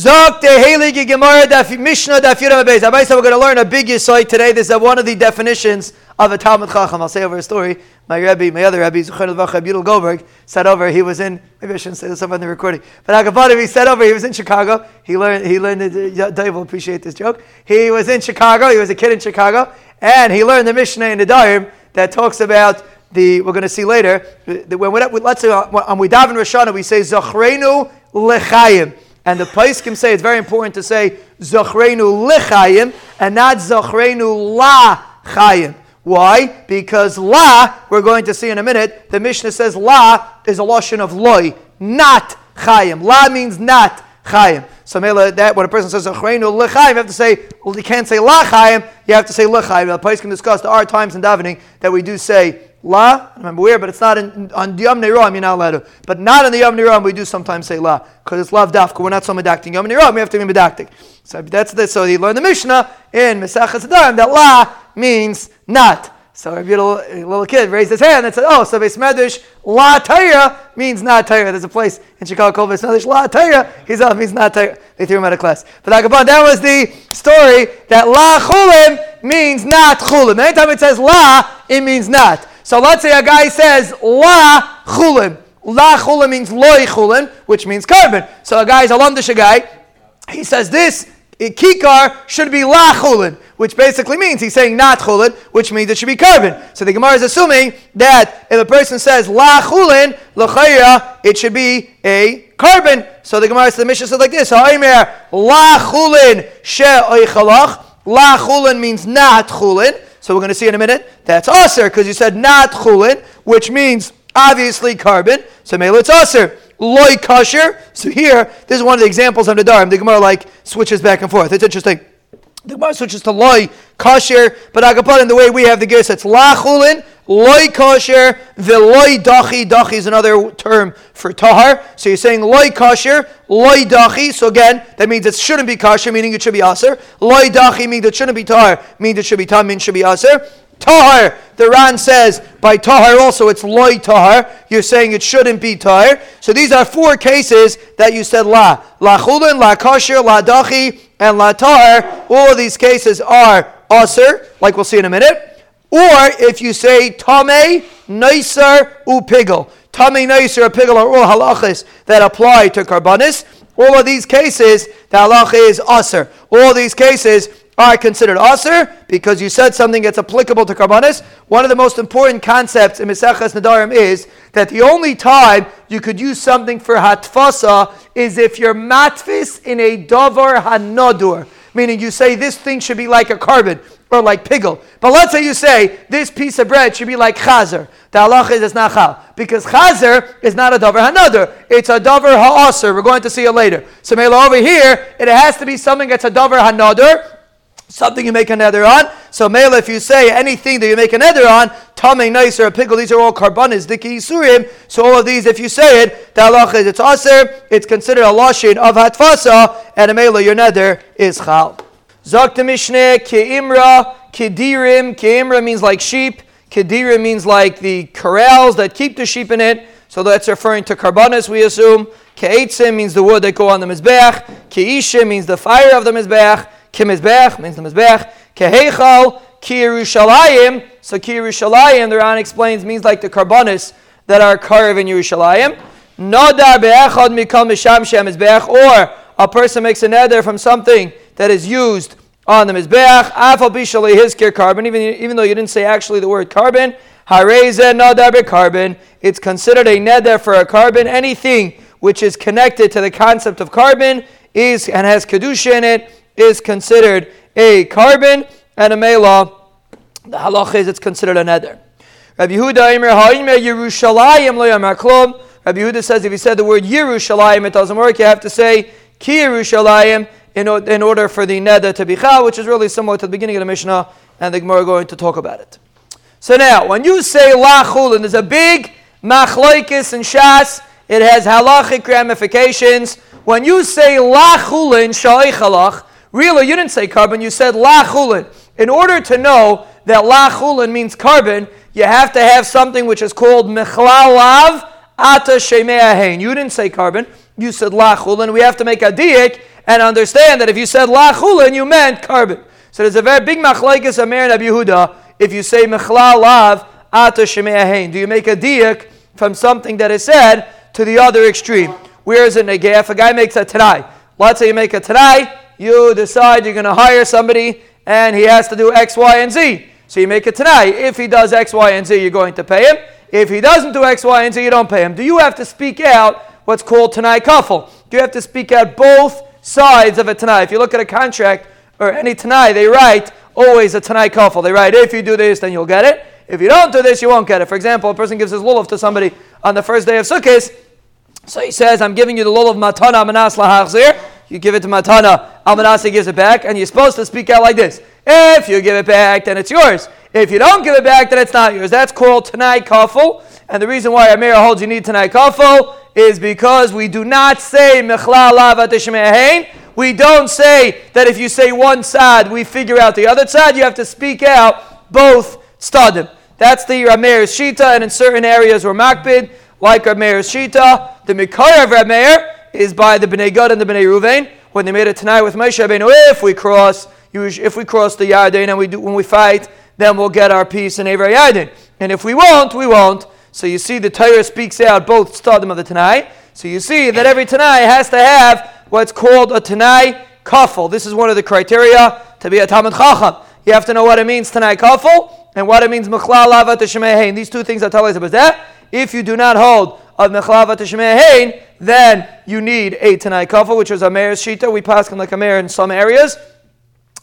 Zok de Heilige Gemara daf Mishnah daf Yudam. Rabbi said we're going to learn a big yisoid today. This is one of the definitions of a Talmud Chacham. I'll say over a story. My Rebbe, my other Rebbe, Zuchar Levach Yudel Goldberg, said over. He was in. Maybe I shouldn't say this over on the recording. But Agapadim, he said over. He was in Chicago. He learned. He learned. Uh, Dave will appreciate this joke. He was in Chicago. He was a kid in Chicago, and he learned the Mishnah in Nedarim that talks about the. We're going to see later. When we, let's say on we daven Rosh we say Zachrenu Lechayim. And the Paiskim say it's very important to say Zachrenu lichayim and not Zachrenu la chayim. Why? Because la, we're going to see in a minute, the Mishnah says la is a lotion of loy, not chayim. La means not chayim. So that when a person says Zachrenu lichayim, you have to say, well, you can't say la chayim, you have to say lichayim. The Paiskim discuss there are times in davening that we do say La, I remember where, but it's not in, on the Yom Neram, you're not allowed to. But not in the Yom Neram, we do sometimes say La, because it's Lav Dafka. We're not so medacting. Yom Neram, we have to be medacting. So that's this. So he learned the Mishnah in Mesachas Nedarim that La means not. So a little, a little kid raised his hand and said, "Oh, so Beis Medrash La Torah means not Torah." There's a place in Chicago called Beis Medrash La Torah. He's up, oh, means not Torah. They threw him out of class. But Agabon, that was the story that La Chulim means not Chulim. Anytime it says La, it means not. So let's say a guy says la chulin. La chulin means loy chulin, which means carbon. So a guy is a Londisha guy. He says this kikar should be la chulin, which basically means he's saying not chulin, which means it should be carbon. So the Gemara is assuming that if a person says la chulin, lachaya, it should be a carbon. So the Gemara, the Mishnah says like this: la chulin she oichalach. La chulin means not chulin. So we're going to see in a minute that's aser because you said not chulin, which means obviously carbon. So maybe it's aser. Loy kosher. So here, this is one of the examples of the Dharm. The Gemara like switches back and forth. It's interesting. The Gemara switches to loy kosher, but put in the way we have the gis. It's la chulin, loy kosher, veloy dachi. Dachi is another term for tahar. So you're saying loy kosher, loy dachi. So again, that means it shouldn't be kosher, meaning it should be aser. Loy dachi means it shouldn't be tahar, means it should be tam, means it should be aser. Tahar, the Ran says by Tahar also it's loy Tahar. You're saying it shouldn't be Tahar. So these are four cases that you said La. La Chulin, La Kosher, La Dachi, and La Tahar. All of these cases are Aser, like we'll see in a minute. Or if you say Tame, Nicer, Upigel. Tame, Nicer, Upigel are all halachas that apply to Karbanis. All of these cases, the halacha is Aser. All these cases, are considered aser because you said something that's applicable to karbanis. One of the most important concepts in Mesechas Nedarim is that the only time you could use something for hatfasa is if you're matfis in a davar hanodur, meaning you say this thing should be like a carbon or like pigel. But let's say you say this piece of bread should be like chazer. The halach is it's not chal because chazer is not a davar hanodur; it's a davar ha'aser. We're going to see it later. So Mela over here, it has to be something that's a davar hanodur something you make a nether on. So Mela, if you say anything that you make a nether on, tame nice or a pickle, these are all carbonis, diki surim. So all of these, if you say it, the halach is it's aser, it's considered a lashin of hatfasa, and a Mela, your nether is chal. Zakta Mishneh, keimra, kedirim, keimra means like sheep, kedirim means like the corrals that keep the sheep in it. So that's referring to carbonis, we assume. Ke'etzim means the wood that go on the mizbeach. Ke'ishim means the fire of the mizbeach. Kimizbech means the Mizbech. Kehechal Kirushalayim. So Kirushalayim, the Ran explains, means like the carbonis that are carved in Yerushalayim. Nodar be'echad mikal misham shem Mizbech. Or a person makes a nether from something that is used on the Mizbech. Afal bishali his carbon, even, even though you didn't say actually the word carbon. Hareze nodar carbon. It's considered a nether for a carbon. Anything which is connected to the concept of carbon is and has kedusha in it is considered a carbon, and a mela, the halach is it's considered a nether. Rabbi Yehuda Imer Yerushalayim Rabbi Yehuda says if you said the word Yerushalayim, it doesn't work. You have to say Ki Yerushalayim in, in order for the nether to be chal, which is really similar to the beginning of the Mishnah, and the Gemara going to talk about it. So now, when you say lachulin, there's a big machlaikis and shas. It has halachic ramifications. When you say lachulin shaichalach, Really, you didn't say carbon, you said la chulin. In order to know that la chulin means carbon, you have to have something which is called mechlalav ata shemeahain. You didn't say carbon, you said la chulin. We have to make a diik, and understand that if you said la lachulin, you meant carbon. So there's a very big machlekes Amir and Yehuda. If you say mechlal lav ata do you make a diak from something that is said to the other extreme? Where is it negay? If a guy makes a tanai, let's say you make a tanai, you decide you're going to hire somebody and he has to do X, Y, and Z. So you make a tanai. If he does X, Y, and Z, you're going to pay him. If he doesn't do X, Y, and Z, you don't pay him. Do you have to speak out what's called tanai kafel? Do you have to speak out both sides of a tanai? If you look at a contract or any tanai, they write always a tanai kafel. They write, if you do this, then you'll get it. If you don't do this, you won't get it. For example, a person gives his lulav to somebody on the first day of Sukkot. So he says, I'm giving you the lulav matana manas lahachzir. You give it to matana, almanasi gives it back, and you're supposed to speak out like this. If you give it back, then it's yours. If you don't give it back, then it's not yours. That's called Tanai Kafel. And the reason why Amir holds you need tonight Kafel is because we do not say Mechlal Lavat We don't say that if you say one side, we figure out the other side. You have to speak out both stadim. That's the Rameir's Shita, and in certain areas we're Makbid, like Rameir's Shita. The Mikar of Rameir is by the Bnei Gad and the Bnei Ruvain. When they made it tonight with Moshe Rabbeinu, if we cross if we cross the Yarden and we do, when we fight, then we'll get our peace in Aver Yarden. And if we won't, we won't. So you see, the Torah speaks out both stadim of the Tanai. So you see that every Tanai has to have what's called a Tanai kafel. This is one of the criteria to be a Talmud Chacham. You have to know what it means Tanai kafel and what it means Mechlal Lava Teshmehein. These two things are about that. If you do not hold of Mechlava Teshmehein, then you need a Tanai kafel, which is a Meir's Shita. We pass him like a Meir in some areas.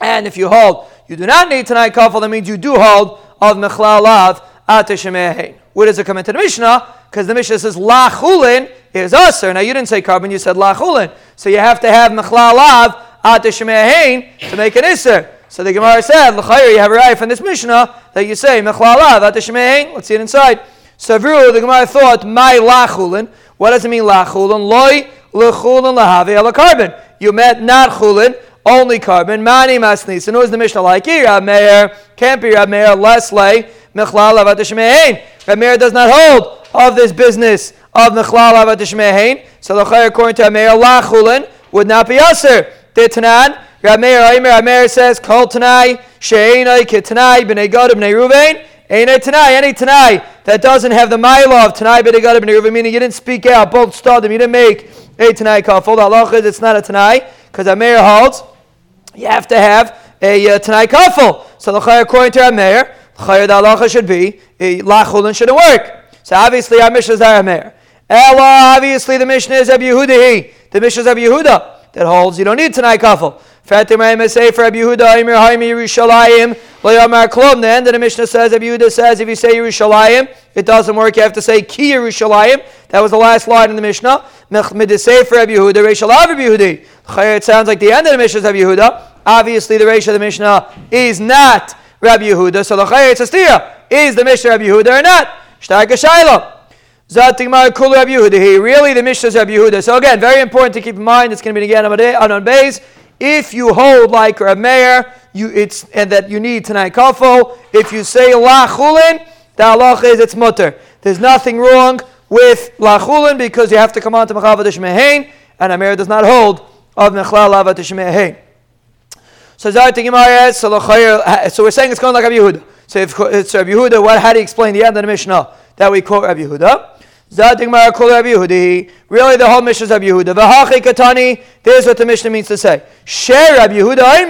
And if you hold, you do not need Tanai kafel, that means you do hold of mechlalav ateshemehein. Where does it come into the Mishnah? Because the Mishnah says lachulin is usher. Now you didn't say carbon, you said lachulin. So you have to have mechlalav ateshemehein to make an isser. So the Gemara said, l'chayr, you have a right from this Mishnah that you say mechlalav ateshemehein. Let's see it inside. So the Gemara thought, my lachulin. What does it mean lachulin? Loi lechulin lahave ala carbon. You meant not chulin only carbon. Mani masni. So, knows the Mishnah like? Rab Meir can't be Rab Meir less lay mechlal avat Meir does not hold of this business of mechlal avat shmehein. So the according to Rab Meir lachulin would not be aser. Tanan. Rab Meir Aimer Rab Meir says kol tanai she'enai kitanai b'nei gad b'nei ruvain. Ain't Tanai, any Tanai that doesn't have the mile of Tanai b'nei b'nei meaning you didn't speak out, both started them, you didn't make a Tanai kafel. The halacha is it's not a Tanai, because Amir holds you have to have a uh, Tanai Kafel. So the according to Amir, Chayr halacha should be Lachulin shouldn't work. So obviously our Mishnah is our Amir. Ella, obviously the Mishnah is Abu Yehuda. The Mishnah is Abu Yehuda that holds you don't need Tanai Kafel. Fatim say for Abu Yehuda, Amir Haimi Yerushalayim, Layamar Klum. The end of the Mishnah says, Abu Yehuda says, if you say Yerushalayim, it doesn't work. You have to say Ki Yerushalayim. That was the last line in the Mishnah. Mechmid for Abu Yehuda, Reshalav Abu Yehudi. It sounds like the end of the Mishnah is Abu Yehuda. Obviously, the ratio of the Mishnah is not Rabbi Yehuda. So Sastira is the Mishnah Rabbi Yehuda or not? Shtarka Shaila. Zatigmar Kul Rabbi Yehuda. Really, the Mishnah is Rabbi Yehuda. So again, very important to keep in mind. It's going to be again on on base. If you hold like Rabbi Meir, you it's and that you need tonight kafo. If you say lachulin, the halach is it's mutter. There's nothing wrong with lachulin because you have to come on to mechavadish mehain, and Amir does not hold of mechlal mehain. So we're saying it's going like Rabbi Yehuda. So if it's Rabbi Yehuda, what, how do you explain the end of the Mishnah that we quote Rabbi Yehuda? Really, the whole Mishnah is Rabbi Yehuda. V'hachi katani. This is what the Mishnah means to say. Share Rabbi Yehuda.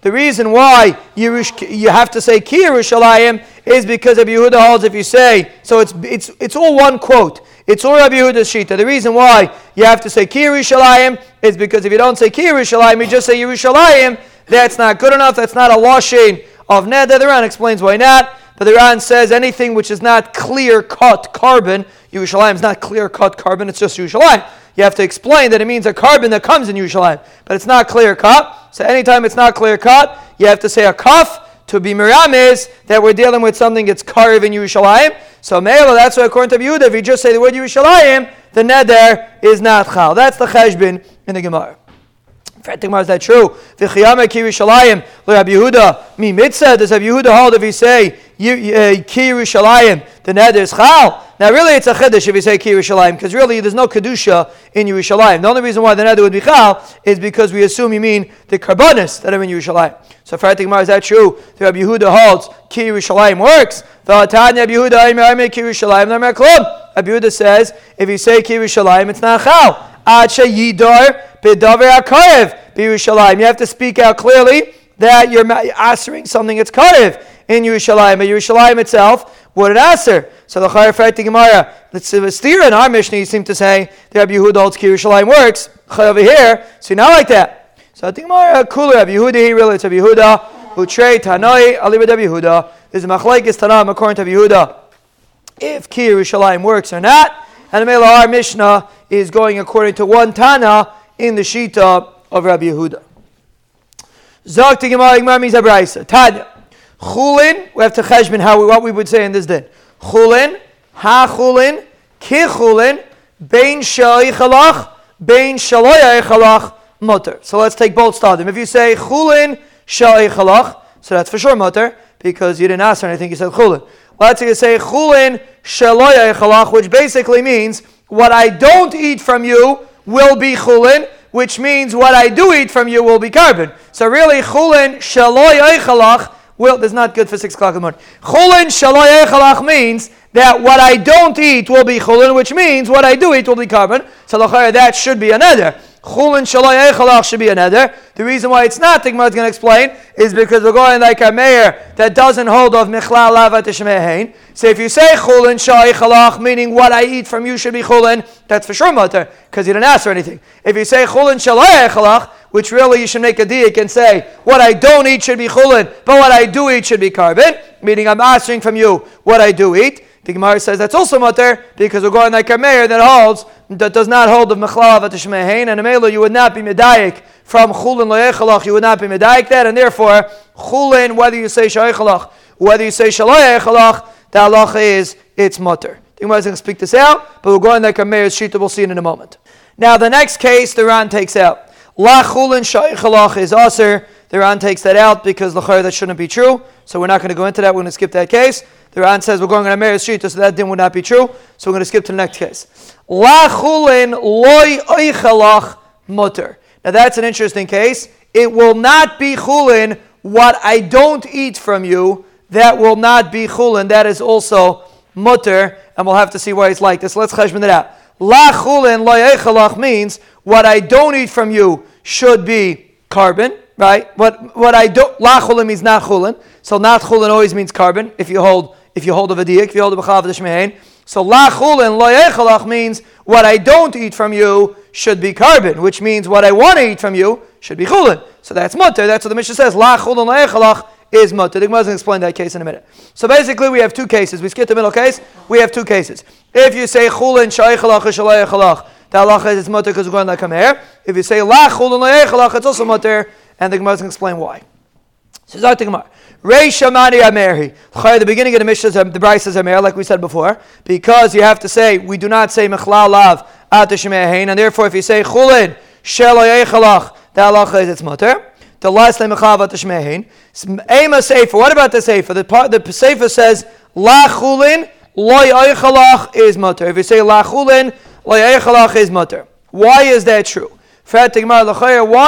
The reason why you have to say ki Yerushalayim is because Rabbi Yehuda holds if you say so. It's it's it's all one quote. It's all Rabbi Yehuda's shita. The reason why you have to say Ki Yerushalayim is because if you don't say Ki Yerushalayim, you just say Yerushalayim, that's not good enough. That's not a washing of Neder. The Ran explains why not. But the Ran says anything which is not clear cut carbon, Yerushalayim is not clear cut carbon, it's just Yerushalayim. You have to explain that it means a carbon that comes in Yerushalayim, but it's not clear cut. So anytime it's not clear cut, you have to say a kaf to be miramis that we're dealing with something that's carved in Yerushalayim. So Meila, that's why according to Yehuda, if you just say the word Yerushalayim, the neder is not chal. That's the cheshbin in the Gemara. Is that true? V'chiyame ki Yerushalayim Rabbi Yehuda mi mitzvah. Does Rabbi Yehuda hold if he say uh, ki Yerushalayim the neder is chal? Now really it's a chiddush if you say ki Yerushalayim because really there's no kedusha in Yerushalayim. The only reason why the neder would be chal is because we assume you mean the karbonis that are in Yerushalayim. So for Gemara is that true? The Rabbi Yehuda holds ki Yerushalayim works. Rabbi Yehuda says if you say ki Yerushalayim it's not chal. Ad yidor B'davar akarev b'Yerushalayim. You have to speak out clearly that you're answering something that's karev in Yerushalayim. But Yerushalayim itself wouldn't answer. So the Chayyim Fert Gemara, uh, let's steer in our Mishnah, you seem to say the Rabbi Yehuda holds Yerushalayim works. over here, so not like that. So think Gemara cooler Rabbi Yehuda here really it's Rabbi Yehuda. Utrei Tanoi Ali Rabbi Yehuda. There's a machlekes Tanam according to Rabbi Yehuda. If Ki works or not, and the our Mishnah is going according to one Tana in the Shita of Rabbi Yehuda. Zok to Gemara Gemara means Abraisa. Tanya. Chulin, we have to cheshbon how what we would say in this din. Chulin, ha chulin, ki chulin, bein shaloi chalach, bein shaloi chalach, mutter. So let's take both stadim. If you say chulin shaloi chalach, so that's for sure mutter, because you didn't ask for anything, you said chulin. Let's you say chulin shaloi chalach, which basically means what I don't eat from you will be chulin, which means what I do eat from you will be carbon. So really, chulin shaloy eichalach this is not good for 6 o'clock in the morning. Chulin shaloy eichalach means that what I don't eat will be chulin, which means what I do eat will be korban. So that should be another. Chulin shalai echalach should be another. The reason why it's not, the Gemara is going to explain, is because we're going like a mayor that doesn't hold of michlal lavat tishmehein. So if you say chulin shalai echalach, meaning what I eat from you should be chulin, that's for sure mutter, because you didn't ask for anything. If you say chulin shalai echalach, which really you should make a diak and say, what I don't eat should be chulin, but what I do eat should be korban, meaning I'm asking from you what I do eat. The Gemara says that's also mutter because we're going like a mayor that holds that does not hold of mechlav atishmehain, and Amelo you would not be medayik from chulin loyechalach, you would not be medayik that, and therefore chulin whether you say shaychalach, whether you say shaloyechalach, the halacha is it's mutter. The Gemara is going to speak this out, but we're going like a mayor's shita. We'll see it in a moment. Now the next case the Ran takes out. La chulin shaychalach is aser. The Ran takes that out because the that shouldn't be true. So we're not going to go into that. We're going to skip that case. The Ran says we're going on a Meir's Shita, so that din would not be true. So we're going to skip to the next case. La chulin loy oichalach mutter. Now that's an interesting case. It will not be chulin what I don't eat from you. That will not be chulin. That is also mutter, and we'll have to see why it's like this. Let's cheshbon it out. La chulin loy oichalach means what I don't eat from you should be korban, right? What what I don't la chulin means not chulin. So not chulin always means korban. If you hold if you hold a diak, if you hold a chav shmein. So la chulin lo means what I don't eat from you should be korban, which means what I want to eat from you should be chulin. So that's mutter. That's what the Mishnah says. La chulin lo is mutter. The Gemara going to explain that case in a minute. So basically, we have two cases. We skip the middle case. We have two cases. If you say chulin shaychalach shalaychalach, the halacha is it's mutter because we're going to come here. If you say la chulin lo it's also mutter, and the Gemara going to explain why. So Zayt Gemara. Reisha Mani Amerhi. The beginning of the Mishnah, the Braisa says Amer, like we said before, because you have to say, we do not say Mechlal Lav Atashmehain, and therefore if you say Chulin, Shel Yechalach, the halacha is its mutter. The last name Mechav Atashmehain. Ema Sefer. What about the Sefer? The part the Sefer says La Chulin, Loy Yechalach is mutter. If you say La Chulin, Loy Yechalach is mutter. Why is that true? Why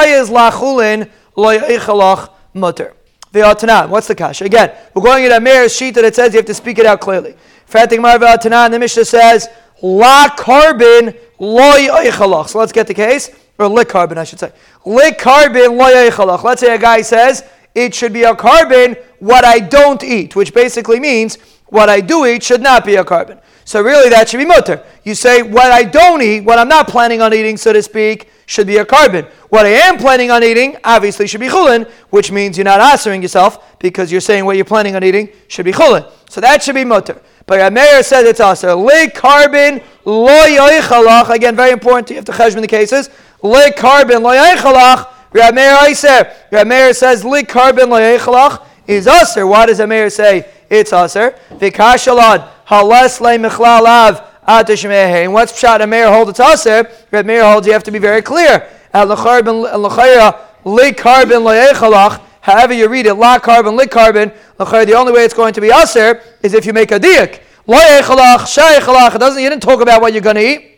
is La Chulin, Loy Yechalach mutter? What's the kash? Again, we're going at a mayor's sheet that it says you have to speak it out clearly. The Mishnah says la korban loy oichalach. So let's get the case, or lick korban, I should say. Loy oichalach. Let's say a guy says it should be a carbon what I don't eat, which basically means what I do eat should not be a carbon. So really, that should be mutter. You say what I don't eat, what I'm not planning on eating, so to speak, should be a carbon. What I am planning on eating, obviously, should be chulin, which means you're not answering yourself because you're saying what you're planning on eating should be chulin. So that should be mutter. But Rameir says it's also le korban lo. Again, very important. You have to cheshbon the cases. Le korban lo yoichalach. Rameir Iser. Rameir says le korban lo yoichalach is aser. Why does Rameir say it's aser? Vikashalad halas le michlalav. And what's pshat? A mayor holds it's aser. Red mayor holds you have to be very clear. lecharbin lechayra likarbin layechalach. However you read it, la carbon, lik carbon. The only way it's going to be aser is if you make a diak. It doesn't. You didn't talk about what you're going to eat.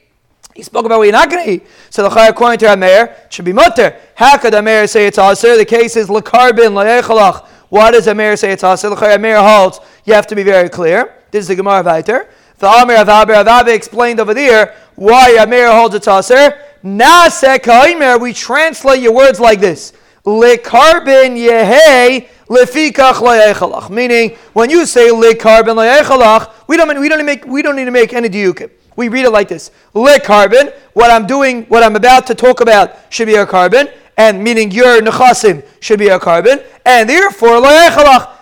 He spoke about what you're not going to eat. So the chayah according to Amer should be mutter. How could Amer say it's aser? The case is lekarbin layechalach. Why does Amer say it's aser? The chayah holds. You have to be very clear. This is the Gemara Viter. The Amir of Abe Avabe explained over there why Amer holds it's aser. Nasek Aimer. We translate your words like this. Lekarbin yehei lefikach layechalach. Meaning, when you say lekarbin layechalach, we don't we don't make we don't need to make any diukim we read it like this: Le carbon. What I'm doing, what I'm about to talk about, should be a carbon, and meaning your nechasim should be a carbon, and therefore lo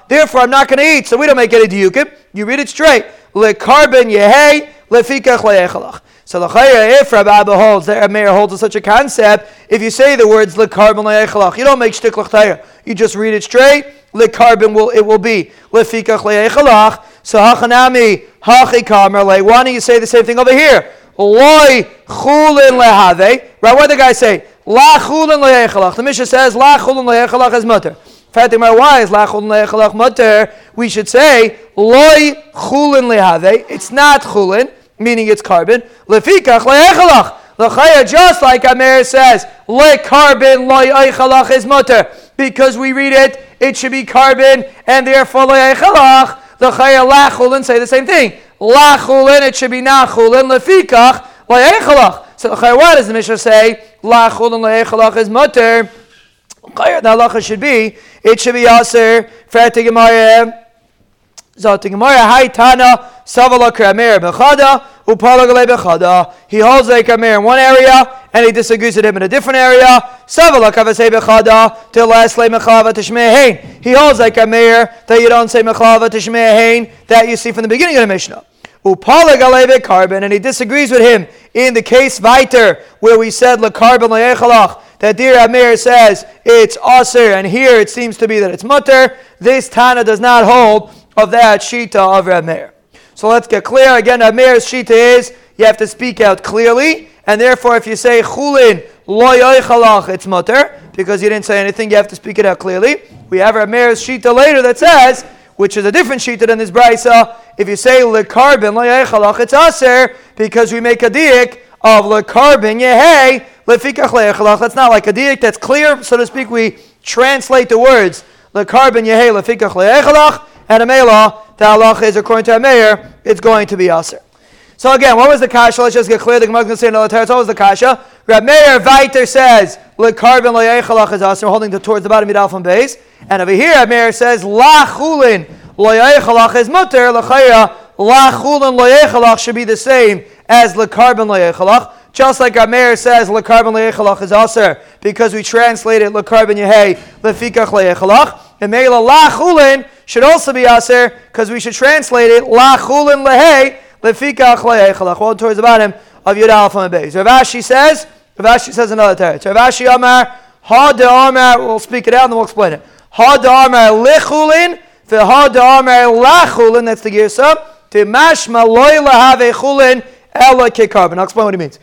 Therefore, I'm not going to eat. So we don't make any diukim. You read it straight. Le carbon yehei lefikach le'echalach. So the if eh, Rabbi Abba holds eh, that mayor holds to such a concept, if you say the words le carbon le'echalach, you don't make shtik l'chtayra. You just read it straight. Le carbon will it will be lefikach le'echalach. So hachanami. Why don't you say the same thing over here? Loi chulin lehave. Right? What did the guy say? La chulin le'echalach. The Mishnah says la chulin le'echalach is mutter. Why is la chulin le'echalach mutter? We should say loi chulin lehave. It's not chulin, meaning it's carbon. Lefikach le'echalach. L'chaya, just like Amir says, le carbon loy eichalach is mutter. Because we read it, it should be carbon, and therefore loy the chaya lachulin say the same thing. Lachulin, it should be nachulin, lefikach, layechalach. So the chaya, what does the Mishnah say? Lachulin, layechalach is mutter. Chaya, the halacha should be, it should be aser, fertig gemara, zot gemara, hai tana, savala kramer bechada, upalagalei bechada. He holds like Amir in one area, and he disagrees with him in a different area. He holds like Amir that you don't say mechava tishmei that you see from the beginning of the Mishnah. Upalagalei carbon, and he disagrees with him in the case Viter, where we said le carbon le'echalach, that Dir Amir says it's aser, and here it seems to be that it's mutter. This Tana does not hold of that shita of Amir. So let's get clear. Again, Amir's shita is you have to speak out clearly, and therefore if you say chulin it's mutter because you didn't say anything. You have to speak it out clearly. We have Amir's shita later that says, which is a different shita than this brisa. If you say lekarbin it's aser because we make a diik of lekarbin yehei lefikach leichalach. That's not like a diik that's clear, so to speak. We translate the words lekarbin yehei lefikach leichalach and a mela the halach is according to a mayor, it's going to be aser. So again, what was the kasha? Let's just get clear. The Gemara can say another. What was the kasha? Rab Meir Viter says lekarbin loyechalach is aser, holding to, towards the bottom of the base. And over here, Rab Meir says la chulin loyechalach is mutter lechayra la chulin loyechalach should be the same as lekarbin loyechalach. Just like our mayor says, lekarbin loyechalach is aser because we translated lekarbin yehei lefikach loyechalach. And Meila la chulin should also be aser because we should translate it la chulin lehei lefikach leichalach. Hold towards the bottom of Yud Alpha and Beis. Rav Ashi says. Rav Ashi says another teretz. Rav Ashi Amar ha de Amar. We'll speak it out and then we'll explain it. Ha de Amar lechulin the ha de Amar lachulin. That's the girsa. To mashma loy lahave chulin ela kekarbon. I'll explain what he means.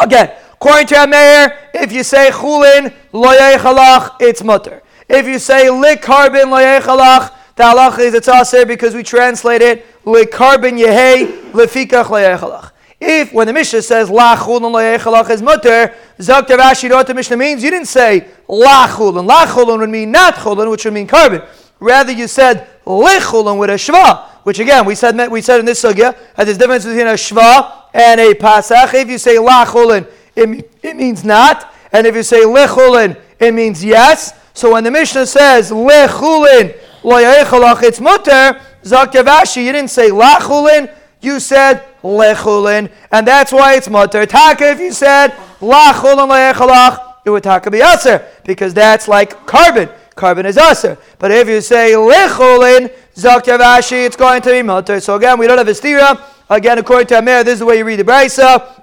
Again, according to Meir, if you say chulin loyechalach, it's mutter. If you say lik carbon layechalach, the halach is it's aser because we translate it lik carbon yehei lefikach layechalach. If when the Mishnah says la chulun layechalach is mutter, Zakter Rashi, what the Mishnah means? You didn't say la chulun. La chulun would mean not chulun, which would mean carbon. Rather, you said lechulun with a shva, which again we said we said in this sugya that there's difference between a shva and a pasach. If you say la chulun, it, it means not, and if you say lechulun, it means yes. So when the Mishnah says lechulin it's mutter. Zakavashi, you didn't say lachulin, you said lechulin, and that's why it's mutter. Taka, if you said lachulin loyechalach, it would taka be aser because that's like carbon. Carbon is aser. But if you say lechulin, zakavashi, it's going to be mutter. So again, we don't have a stira. Again, according to Amir, this is the way you read the brisa.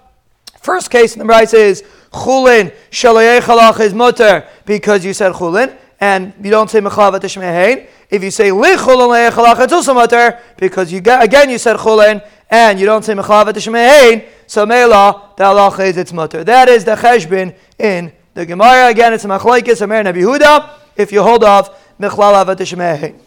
First case in the brisa is chulin shalayechalach is mutter because you said chulin, and you don't say mechavat tishmehein. If you say lichulin layechalach, it's also mutter because you again you said chulin and you don't say mechavat tishmehein. so mela the halacha is its mutter. That is the cheshbin in the Gemara. Again, it's a machlokes Amir Nabi Huda. If you hold off michlal avat